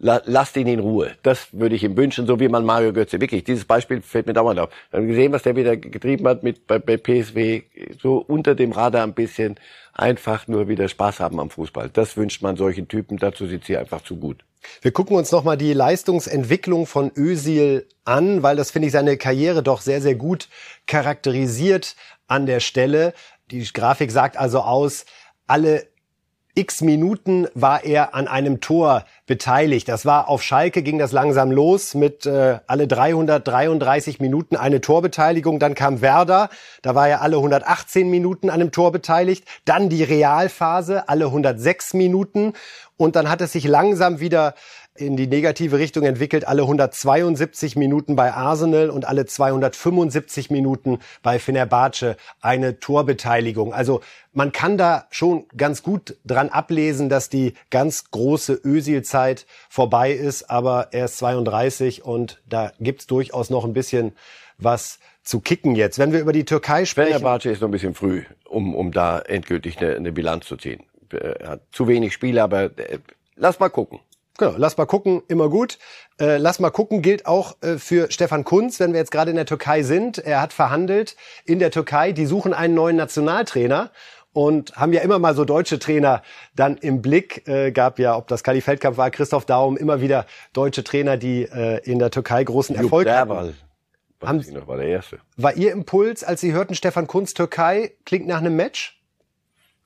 La, lasst ihn in Ruhe. Das würde ich ihm wünschen, so wie man Mario Götze. Wirklich, dieses Beispiel fällt mir dauernd auf. Wir haben gesehen, was der wieder getrieben hat mit bei, bei PSW. So unter dem Radar ein bisschen. Einfach nur wieder Spaß haben am Fußball. Das wünscht man solchen Typen. Dazu sieht sie einfach zu gut. Wir gucken uns nochmal die Leistungsentwicklung von Özil an, weil das finde ich seine Karriere doch sehr, sehr gut charakterisiert an der Stelle. Die Grafik sagt also aus, alle x Minuten war er an einem Tor beteiligt. Das war auf Schalke, ging das langsam los mit äh, alle 333 Minuten eine Torbeteiligung. Dann kam Werder, da war er alle 118 Minuten an einem Tor beteiligt. Dann die Realphase, alle 106 Minuten. Und dann hat es sich langsam wieder in die negative Richtung entwickelt, alle 172 Minuten bei Arsenal und alle 275 Minuten bei Fenerbahce eine Torbeteiligung. Also man kann da schon ganz gut dran ablesen, dass die ganz große Ösil-Zeit vorbei ist, aber er ist 32 und da gibt's durchaus noch ein bisschen was zu kicken jetzt. Wenn wir über die Türkei sprechen. Fenerbahce ist noch ein bisschen früh, um, um da endgültig eine, eine Bilanz zu ziehen. Er hat zu wenig Spiele, aber äh, lass mal gucken. Genau, lass mal gucken, immer gut. Äh, lass mal gucken gilt auch äh, für Stefan Kunz, wenn wir jetzt gerade in der Türkei sind. Er hat verhandelt in der Türkei, die suchen einen neuen Nationaltrainer und haben ja immer mal so deutsche Trainer dann im Blick. Äh, gab ja, ob das Kali Feldkamp war, Christoph Daum, immer wieder deutsche Trainer, die äh, in der Türkei großen Erfolg hatten. Haben, noch, war der erste. War Ihr Impuls, als Sie hörten, Stefan Kunz Türkei klingt nach einem Match?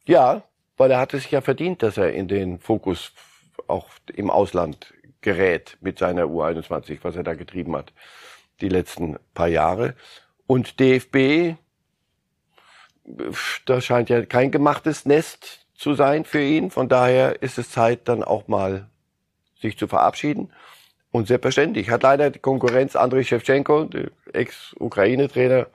Ja, weil er hatte sich ja verdient, dass er in den Fokus auch im Ausland gerät mit seiner U21, was er da getrieben hat, die letzten paar Jahre. Und DFB, da scheint ja kein gemachtes Nest zu sein für ihn. Von daher ist es Zeit, dann auch mal sich zu verabschieden. Und selbstverständlich hat leider die Konkurrenz Andrei Shevchenko, Ex-Ukraine-Trainer,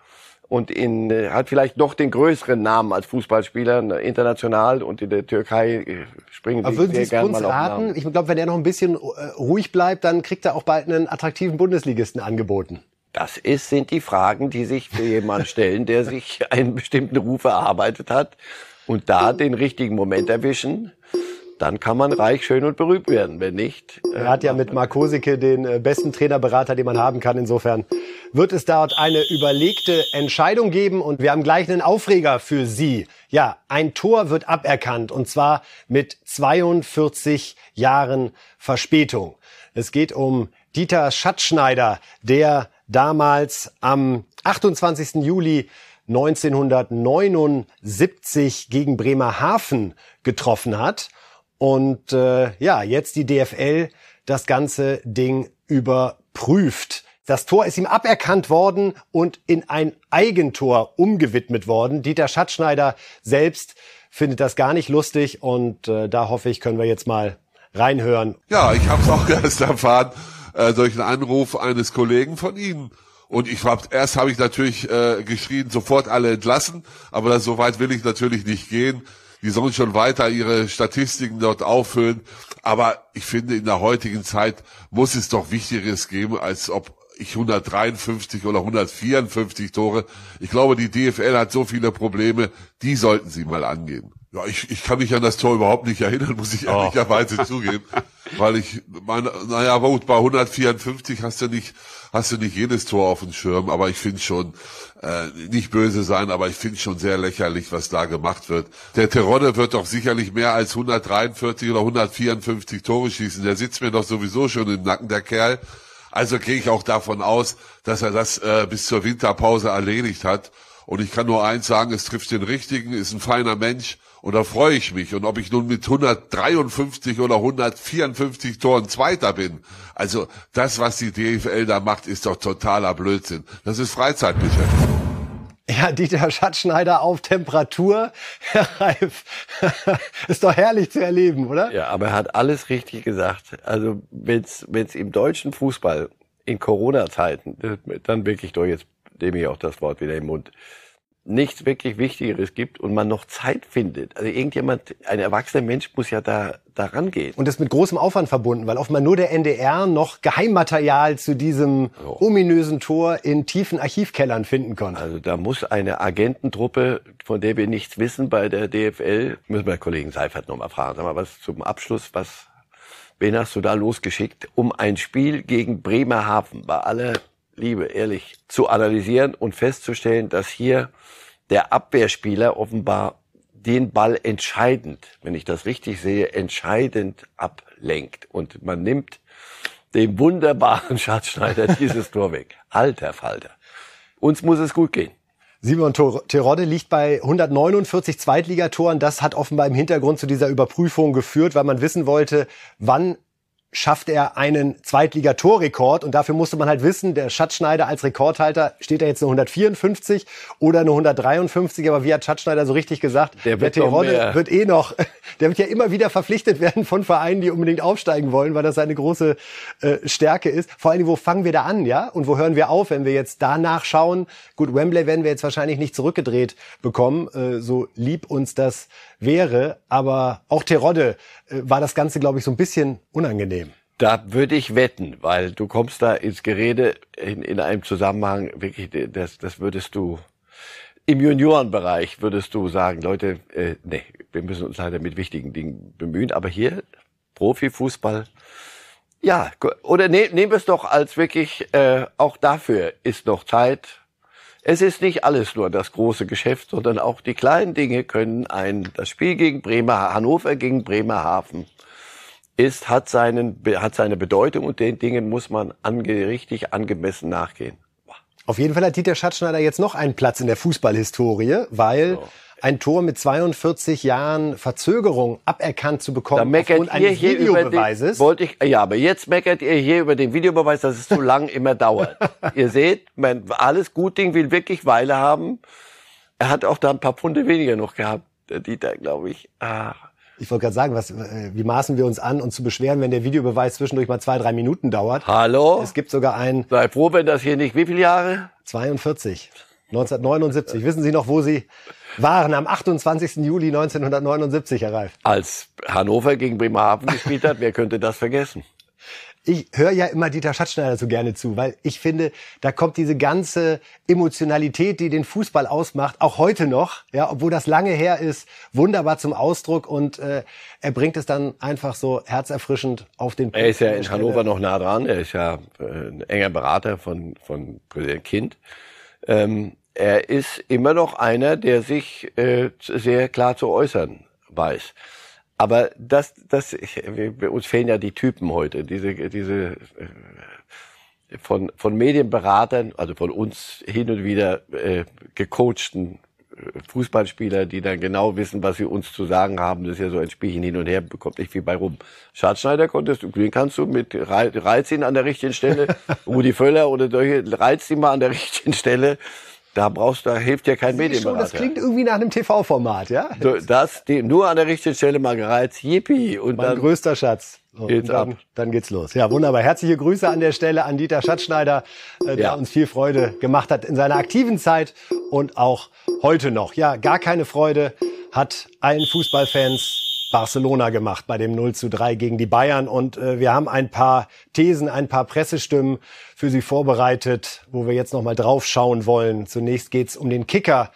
und in, äh, hat vielleicht noch den größeren Namen als Fußballspieler ne, international und in der Türkei äh, springen Aber würden Sie es uns raten? Ich glaube, wenn er noch ein bisschen äh, ruhig bleibt, dann kriegt er auch bald einen attraktiven Bundesligisten angeboten. Das ist, sind die Fragen, die sich für jemanden stellen, der sich einen bestimmten Ruf erarbeitet hat und da den richtigen Moment erwischen dann kann man reich, schön und berühmt werden. Wenn nicht. Äh, er hat ja mit Mark den äh, besten Trainerberater, den man haben kann. Insofern wird es dort eine überlegte Entscheidung geben und wir haben gleich einen Aufreger für Sie. Ja, ein Tor wird aberkannt und zwar mit 42 Jahren Verspätung. Es geht um Dieter Schatzschneider, der damals am 28. Juli 1979 gegen Bremerhaven getroffen hat und äh, ja, jetzt die DFL das ganze Ding überprüft. Das Tor ist ihm aberkannt worden und in ein Eigentor umgewidmet worden. Dieter Schatzschneider selbst findet das gar nicht lustig und äh, da hoffe ich, können wir jetzt mal reinhören. Ja, ich habe es auch erst erfahren äh, durch einen Anruf eines Kollegen von Ihnen. Und ich hab, erst habe ich natürlich äh, geschrien, sofort alle entlassen, aber das, so weit will ich natürlich nicht gehen die sollen schon weiter ihre Statistiken dort auffüllen. Aber ich finde, in der heutigen Zeit muss es doch Wichtigeres geben, als ob ich 153 oder 154 Tore. Ich glaube, die DFL hat so viele Probleme, die sollten sie mal angehen. Ja, ich, ich kann mich an das Tor überhaupt nicht erinnern, muss ich oh. ehrlicherweise zugeben. Weil ich meine, naja, gut, bei 154 hast du nicht, hast du nicht jedes Tor auf dem Schirm, aber ich finde schon, äh, nicht böse sein, aber ich finde schon sehr lächerlich, was da gemacht wird. Der Terodde wird doch sicherlich mehr als 143 oder 154 Tore schießen. Der sitzt mir doch sowieso schon im Nacken, der Kerl. Also gehe ich auch davon aus, dass er das äh, bis zur Winterpause erledigt hat. Und ich kann nur eins sagen, es trifft den Richtigen, ist ein feiner Mensch und da freue ich mich. Und ob ich nun mit 153 oder 154 Toren Zweiter bin, also das, was die DFL da macht, ist doch totaler Blödsinn. Das ist Freizeitbeschäftigung. Ja, Dieter Schatzschneider auf Temperatur. Herr Reif, ist doch herrlich zu erleben, oder? Ja, aber er hat alles richtig gesagt. Also wenn es im deutschen Fußball in Corona-Zeiten, dann wirklich doch jetzt nehme ich auch das Wort wieder im Mund, nichts wirklich Wichtigeres gibt und man noch Zeit findet. Also irgendjemand, ein erwachsener Mensch muss ja da, da rangehen. Und das mit großem Aufwand verbunden, weil offenbar nur der NDR noch Geheimmaterial zu diesem oh. ominösen Tor in tiefen Archivkellern finden konnte. Also da muss eine Agententruppe, von der wir nichts wissen bei der DFL, müssen wir Kollegen Seifert nochmal fragen. Sag mal, was zum Abschluss, was, wen hast du da losgeschickt, um ein Spiel gegen Bremerhaven bei aller Liebe, ehrlich, zu analysieren und festzustellen, dass hier der Abwehrspieler offenbar den Ball entscheidend, wenn ich das richtig sehe, entscheidend ablenkt. Und man nimmt dem wunderbaren Schatzschneider dieses Tor weg. Alter Falter. Uns muss es gut gehen. Simon Terodde liegt bei 149 Zweitligatoren. Das hat offenbar im Hintergrund zu dieser Überprüfung geführt, weil man wissen wollte, wann schafft er einen Zweitligatorrekord und dafür musste man halt wissen, der Schatzschneider als Rekordhalter steht er jetzt eine 154 oder eine 153, aber wie hat Schatzschneider so richtig gesagt, der, der Terodde wird eh noch, der wird ja immer wieder verpflichtet werden von Vereinen, die unbedingt aufsteigen wollen, weil das seine große äh, Stärke ist. Vor allem, wo fangen wir da an, ja? Und wo hören wir auf, wenn wir jetzt danach schauen? Gut, Wembley werden wir jetzt wahrscheinlich nicht zurückgedreht bekommen, äh, so lieb uns das wäre, aber auch Terodde äh, war das Ganze, glaube ich, so ein bisschen unangenehm. Da würde ich wetten, weil du kommst da ins Gerede in, in einem Zusammenhang, wirklich, das, das würdest du, im Juniorenbereich würdest du sagen, Leute, äh, nee, wir müssen uns leider mit wichtigen Dingen bemühen, aber hier, Profifußball, ja, oder ne, nehmen wir es doch als wirklich, äh, auch dafür ist noch Zeit. Es ist nicht alles nur das große Geschäft, sondern auch die kleinen Dinge können ein, das Spiel gegen Bremer, Hannover gegen Bremerhaven ist, hat seinen, hat seine Bedeutung und den Dingen muss man ange, richtig angemessen nachgehen. Auf jeden Fall hat Dieter Schatzschneider jetzt noch einen Platz in der Fußballhistorie, weil so. ein Tor mit 42 Jahren Verzögerung aberkannt zu bekommen da meckert aufgrund eines hier Videobeweises. Den, wollte ich, ja, aber jetzt meckert ihr hier über den Videobeweis, dass es zu lang immer dauert. ihr seht, man, alles gut Ding will wirklich Weile haben. Er hat auch da ein paar Pfunde weniger noch gehabt, der Dieter, glaube ich. Ah. Ich wollte gerade sagen, was, äh, wie maßen wir uns an, uns zu beschweren, wenn der Videobeweis zwischendurch mal zwei, drei Minuten dauert? Hallo? Es gibt sogar ein... Sei froh, wenn das hier nicht, wie viele Jahre? 42. 1979. Wissen Sie noch, wo Sie waren? Am 28. Juli 1979, Herr Reif. Als Hannover gegen Bremerhaven gespielt hat, wer könnte das vergessen? Ich höre ja immer Dieter Schatzschneider so gerne zu, weil ich finde, da kommt diese ganze Emotionalität, die den Fußball ausmacht, auch heute noch, ja, obwohl das lange her ist, wunderbar zum Ausdruck und äh, er bringt es dann einfach so herzerfrischend auf den Punkt. Er ist ja in Hannover noch nah dran, er ist ja äh, ein enger Berater von, von Präsident Kind. Ähm, er ist immer noch einer, der sich äh, sehr klar zu äußern weiß. Aber das, das, ich, wir, uns fehlen ja die Typen heute, diese, diese äh, von von Medienberatern, also von uns hin und wieder äh, gecoachten äh, Fußballspieler, die dann genau wissen, was sie uns zu sagen haben. Das ist ja so ein Spielchen hin und her, bekommt nicht viel bei rum. Schadschneider konntest du, den kannst du mit Reiz ihn an der richtigen Stelle, Rudi Völler oder solche, reizt ihn mal an der richtigen Stelle da brauchst, da hilft dir kein Medienberater. das klingt irgendwie nach einem TV-Format, ja? So, das, die, nur an der richtigen Stelle mal gereizt, yippie. Und mein dann größter Schatz. So, geht's dann, ab. dann geht's los. Ja, wunderbar. Herzliche Grüße an der Stelle an Dieter Schatzschneider, äh, der ja. uns viel Freude gemacht hat in seiner aktiven Zeit und auch heute noch. Ja, gar keine Freude hat allen Fußballfans Barcelona gemacht bei dem 0 zu 3 gegen die Bayern. Und äh, wir haben ein paar Thesen, ein paar Pressestimmen für Sie vorbereitet, wo wir jetzt nochmal drauf schauen wollen. Zunächst geht's um den Kicker.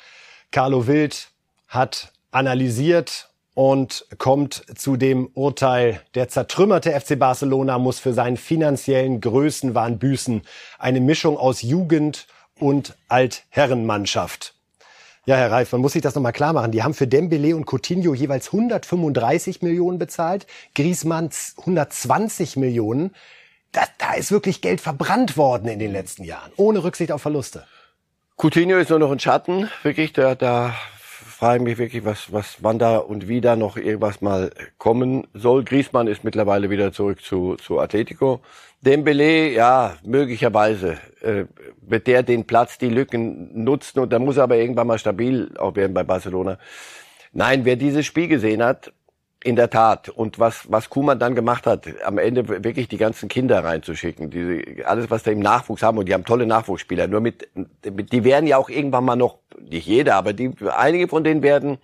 Carlo Wild hat analysiert und kommt zu dem Urteil, der zertrümmerte FC Barcelona muss für seinen finanziellen Größenwahn büßen. Eine Mischung aus Jugend und Altherrenmannschaft. Ja, Herr Reif, man muss sich das nochmal klar machen. Die haben für Dembele und Coutinho jeweils 135 Millionen bezahlt, Griezmann 120 Millionen. Da, da ist wirklich Geld verbrannt worden in den letzten Jahren, ohne Rücksicht auf Verluste. Coutinho ist nur noch ein Schatten, wirklich. Da, da frage ich mich wirklich, was, was, wann da und wie da noch irgendwas mal kommen soll. Griezmann ist mittlerweile wieder zurück zu, zu Atletico. Dembele, ja, möglicherweise äh, wird der den Platz, die Lücken nutzen und dann muss er aber irgendwann mal stabil auch werden bei Barcelona. Nein, wer dieses Spiel gesehen hat, in der Tat. Und was, was Kuhmann dann gemacht hat, am Ende wirklich die ganzen Kinder reinzuschicken, diese, alles, was da im Nachwuchs haben, und die haben tolle Nachwuchsspieler, nur mit, die werden ja auch irgendwann mal noch, nicht jeder, aber die, einige von denen werden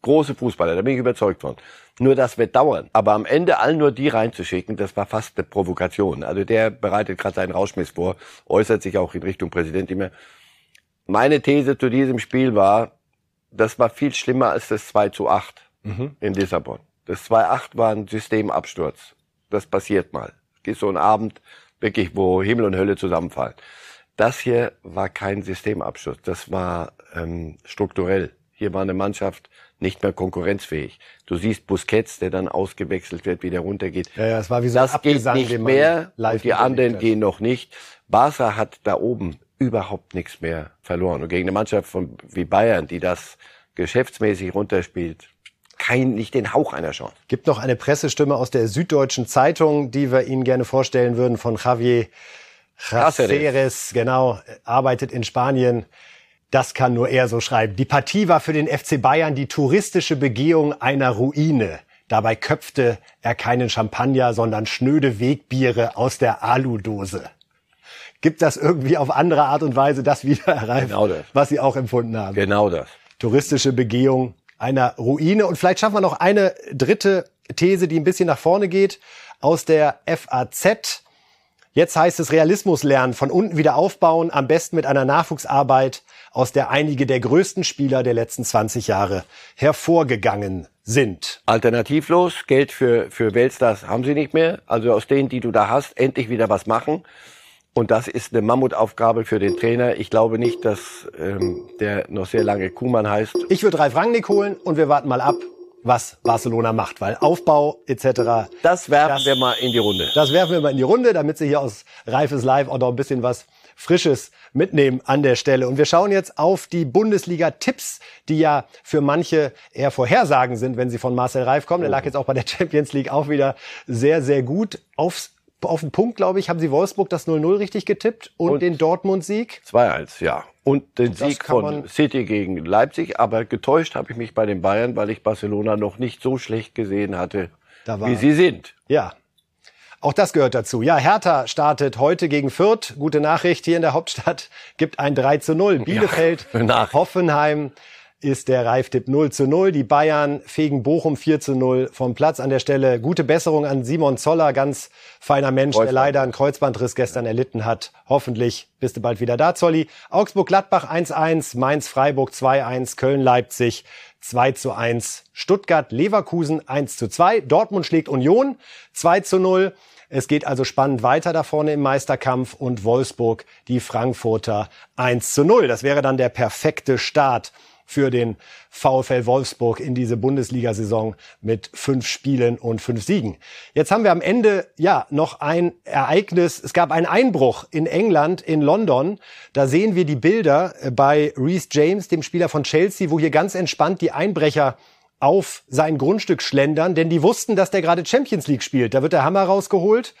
große Fußballer, da bin ich überzeugt von. Nur das wird dauern. Aber am Ende allen nur die reinzuschicken, das war fast eine Provokation. Also der bereitet gerade seinen Rauschmiss vor, äußert sich auch in Richtung Präsident immer. Meine These zu diesem Spiel war, das war viel schlimmer als das 2 zu 8 mhm. in Lissabon. Das 2-8 war ein Systemabsturz. Das passiert mal. Es gibt so einen Abend, wirklich, wo Himmel und Hölle zusammenfallen. Das hier war kein Systemabsturz. Das war ähm, strukturell. Hier war eine Mannschaft nicht mehr konkurrenzfähig. Du siehst Busquets, der dann ausgewechselt wird, wie der runtergeht. Ja, ja, es war wie so das geht nicht mehr. Und die anderen gehen noch nicht. Barca hat da oben überhaupt nichts mehr verloren. Und gegen eine Mannschaft von, wie Bayern, die das geschäftsmäßig runterspielt, kein, nicht den Hauch einer Chance. Gibt noch eine Pressestimme aus der Süddeutschen Zeitung, die wir Ihnen gerne vorstellen würden, von Javier Cáceres, genau, arbeitet in Spanien. Das kann nur er so schreiben. Die Partie war für den FC Bayern die touristische Begehung einer Ruine. Dabei köpfte er keinen Champagner, sondern schnöde Wegbiere aus der Aludose. Gibt das irgendwie auf andere Art und Weise das wieder erreicht, genau das. was Sie auch empfunden haben? Genau das. Touristische Begehung einer Ruine. Und vielleicht schaffen wir noch eine dritte These, die ein bisschen nach vorne geht, aus der FAZ. Jetzt heißt es Realismus lernen, von unten wieder aufbauen, am besten mit einer Nachwuchsarbeit, aus der einige der größten Spieler der letzten 20 Jahre hervorgegangen sind. Alternativlos, Geld für, für Weltstars haben sie nicht mehr. Also aus denen, die du da hast, endlich wieder was machen. Und das ist eine Mammutaufgabe für den Trainer. Ich glaube nicht, dass ähm, der noch sehr lange Kuhmann heißt. Ich würde Ralf Rangnick holen und wir warten mal ab, was Barcelona macht, weil Aufbau etc. Das werfen das, wir mal in die Runde. Das werfen wir mal in die Runde, damit Sie hier aus Reifes Live auch noch ein bisschen was Frisches mitnehmen an der Stelle. Und wir schauen jetzt auf die Bundesliga-Tipps, die ja für manche eher Vorhersagen sind, wenn sie von Marcel Reif kommen. Der lag jetzt auch bei der Champions League auch wieder sehr, sehr gut. Aufs auf den Punkt, glaube ich, haben Sie Wolfsburg das 0-0 richtig getippt und, und den Dortmund-Sieg? 2-1, ja. Und den das Sieg von City gegen Leipzig. Aber getäuscht habe ich mich bei den Bayern, weil ich Barcelona noch nicht so schlecht gesehen hatte, wie sie sind. Ja, auch das gehört dazu. Ja, Hertha startet heute gegen Fürth. Gute Nachricht hier in der Hauptstadt. Gibt ein 3 zu 0. Bielefeld, ja, Hoffenheim ist der Reiftipp 0 zu 0. Die Bayern fegen Bochum 4 zu 0 vom Platz. An der Stelle gute Besserung an Simon Zoller, ganz feiner Mensch, Kreuzband. der leider einen Kreuzbandriss gestern erlitten hat. Hoffentlich bist du bald wieder da, Zolli. Augsburg-Gladbach 1-1, Mainz-Freiburg 2-1, Köln-Leipzig 2 zu 1, Stuttgart-Leverkusen 1 zu 2, Dortmund schlägt Union 2 zu 0. Es geht also spannend weiter da vorne im Meisterkampf und Wolfsburg die Frankfurter 1 zu 0. Das wäre dann der perfekte Start für den VfL Wolfsburg in diese Bundesliga-Saison mit fünf Spielen und fünf Siegen. Jetzt haben wir am Ende ja noch ein Ereignis. Es gab einen Einbruch in England, in London. Da sehen wir die Bilder bei Reece James, dem Spieler von Chelsea, wo hier ganz entspannt die Einbrecher auf sein Grundstück schlendern, denn die wussten, dass der gerade Champions League spielt. Da wird der Hammer rausgeholt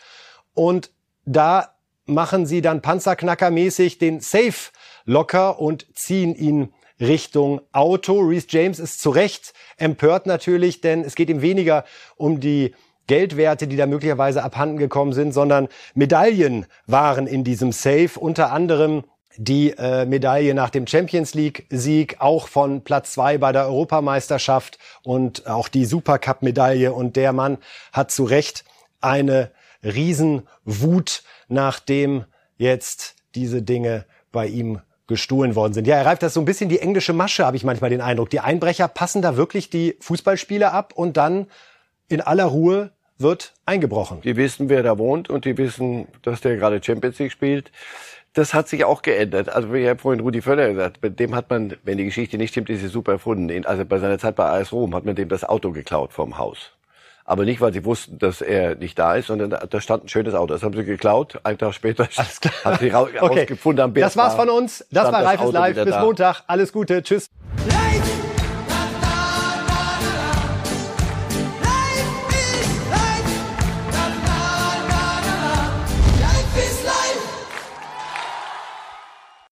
und da machen sie dann panzerknackermäßig den Safe locker und ziehen ihn Richtung Auto. Reese James ist zu Recht empört natürlich, denn es geht ihm weniger um die Geldwerte, die da möglicherweise abhanden gekommen sind, sondern Medaillen waren in diesem Safe, unter anderem die äh, Medaille nach dem Champions League-Sieg, auch von Platz zwei bei der Europameisterschaft und auch die Supercup-Medaille. Und der Mann hat zu Recht eine Riesenwut, nachdem jetzt diese Dinge bei ihm gestohlen worden sind. Ja, er reift das so ein bisschen die englische Masche, habe ich manchmal den Eindruck. Die Einbrecher passen da wirklich die Fußballspieler ab und dann in aller Ruhe wird eingebrochen. Die wissen, wer da wohnt und die wissen, dass der gerade Champions League spielt das hat sich auch geändert. Also wie ja vorhin Rudi Völler gesagt, bei dem hat man, wenn die Geschichte nicht stimmt, ist sie super erfunden. Also bei seiner Zeit bei AS Rom hat man dem das Auto geklaut vom Haus. Aber nicht, weil sie wussten, dass er nicht da ist, sondern da, da stand ein schönes Auto. Das haben sie geklaut. Ein Tag später hat sie rausgefunden okay. am Berg. Das war's von uns. Das war Reifes Live. Bis da. Montag. Alles Gute. Tschüss.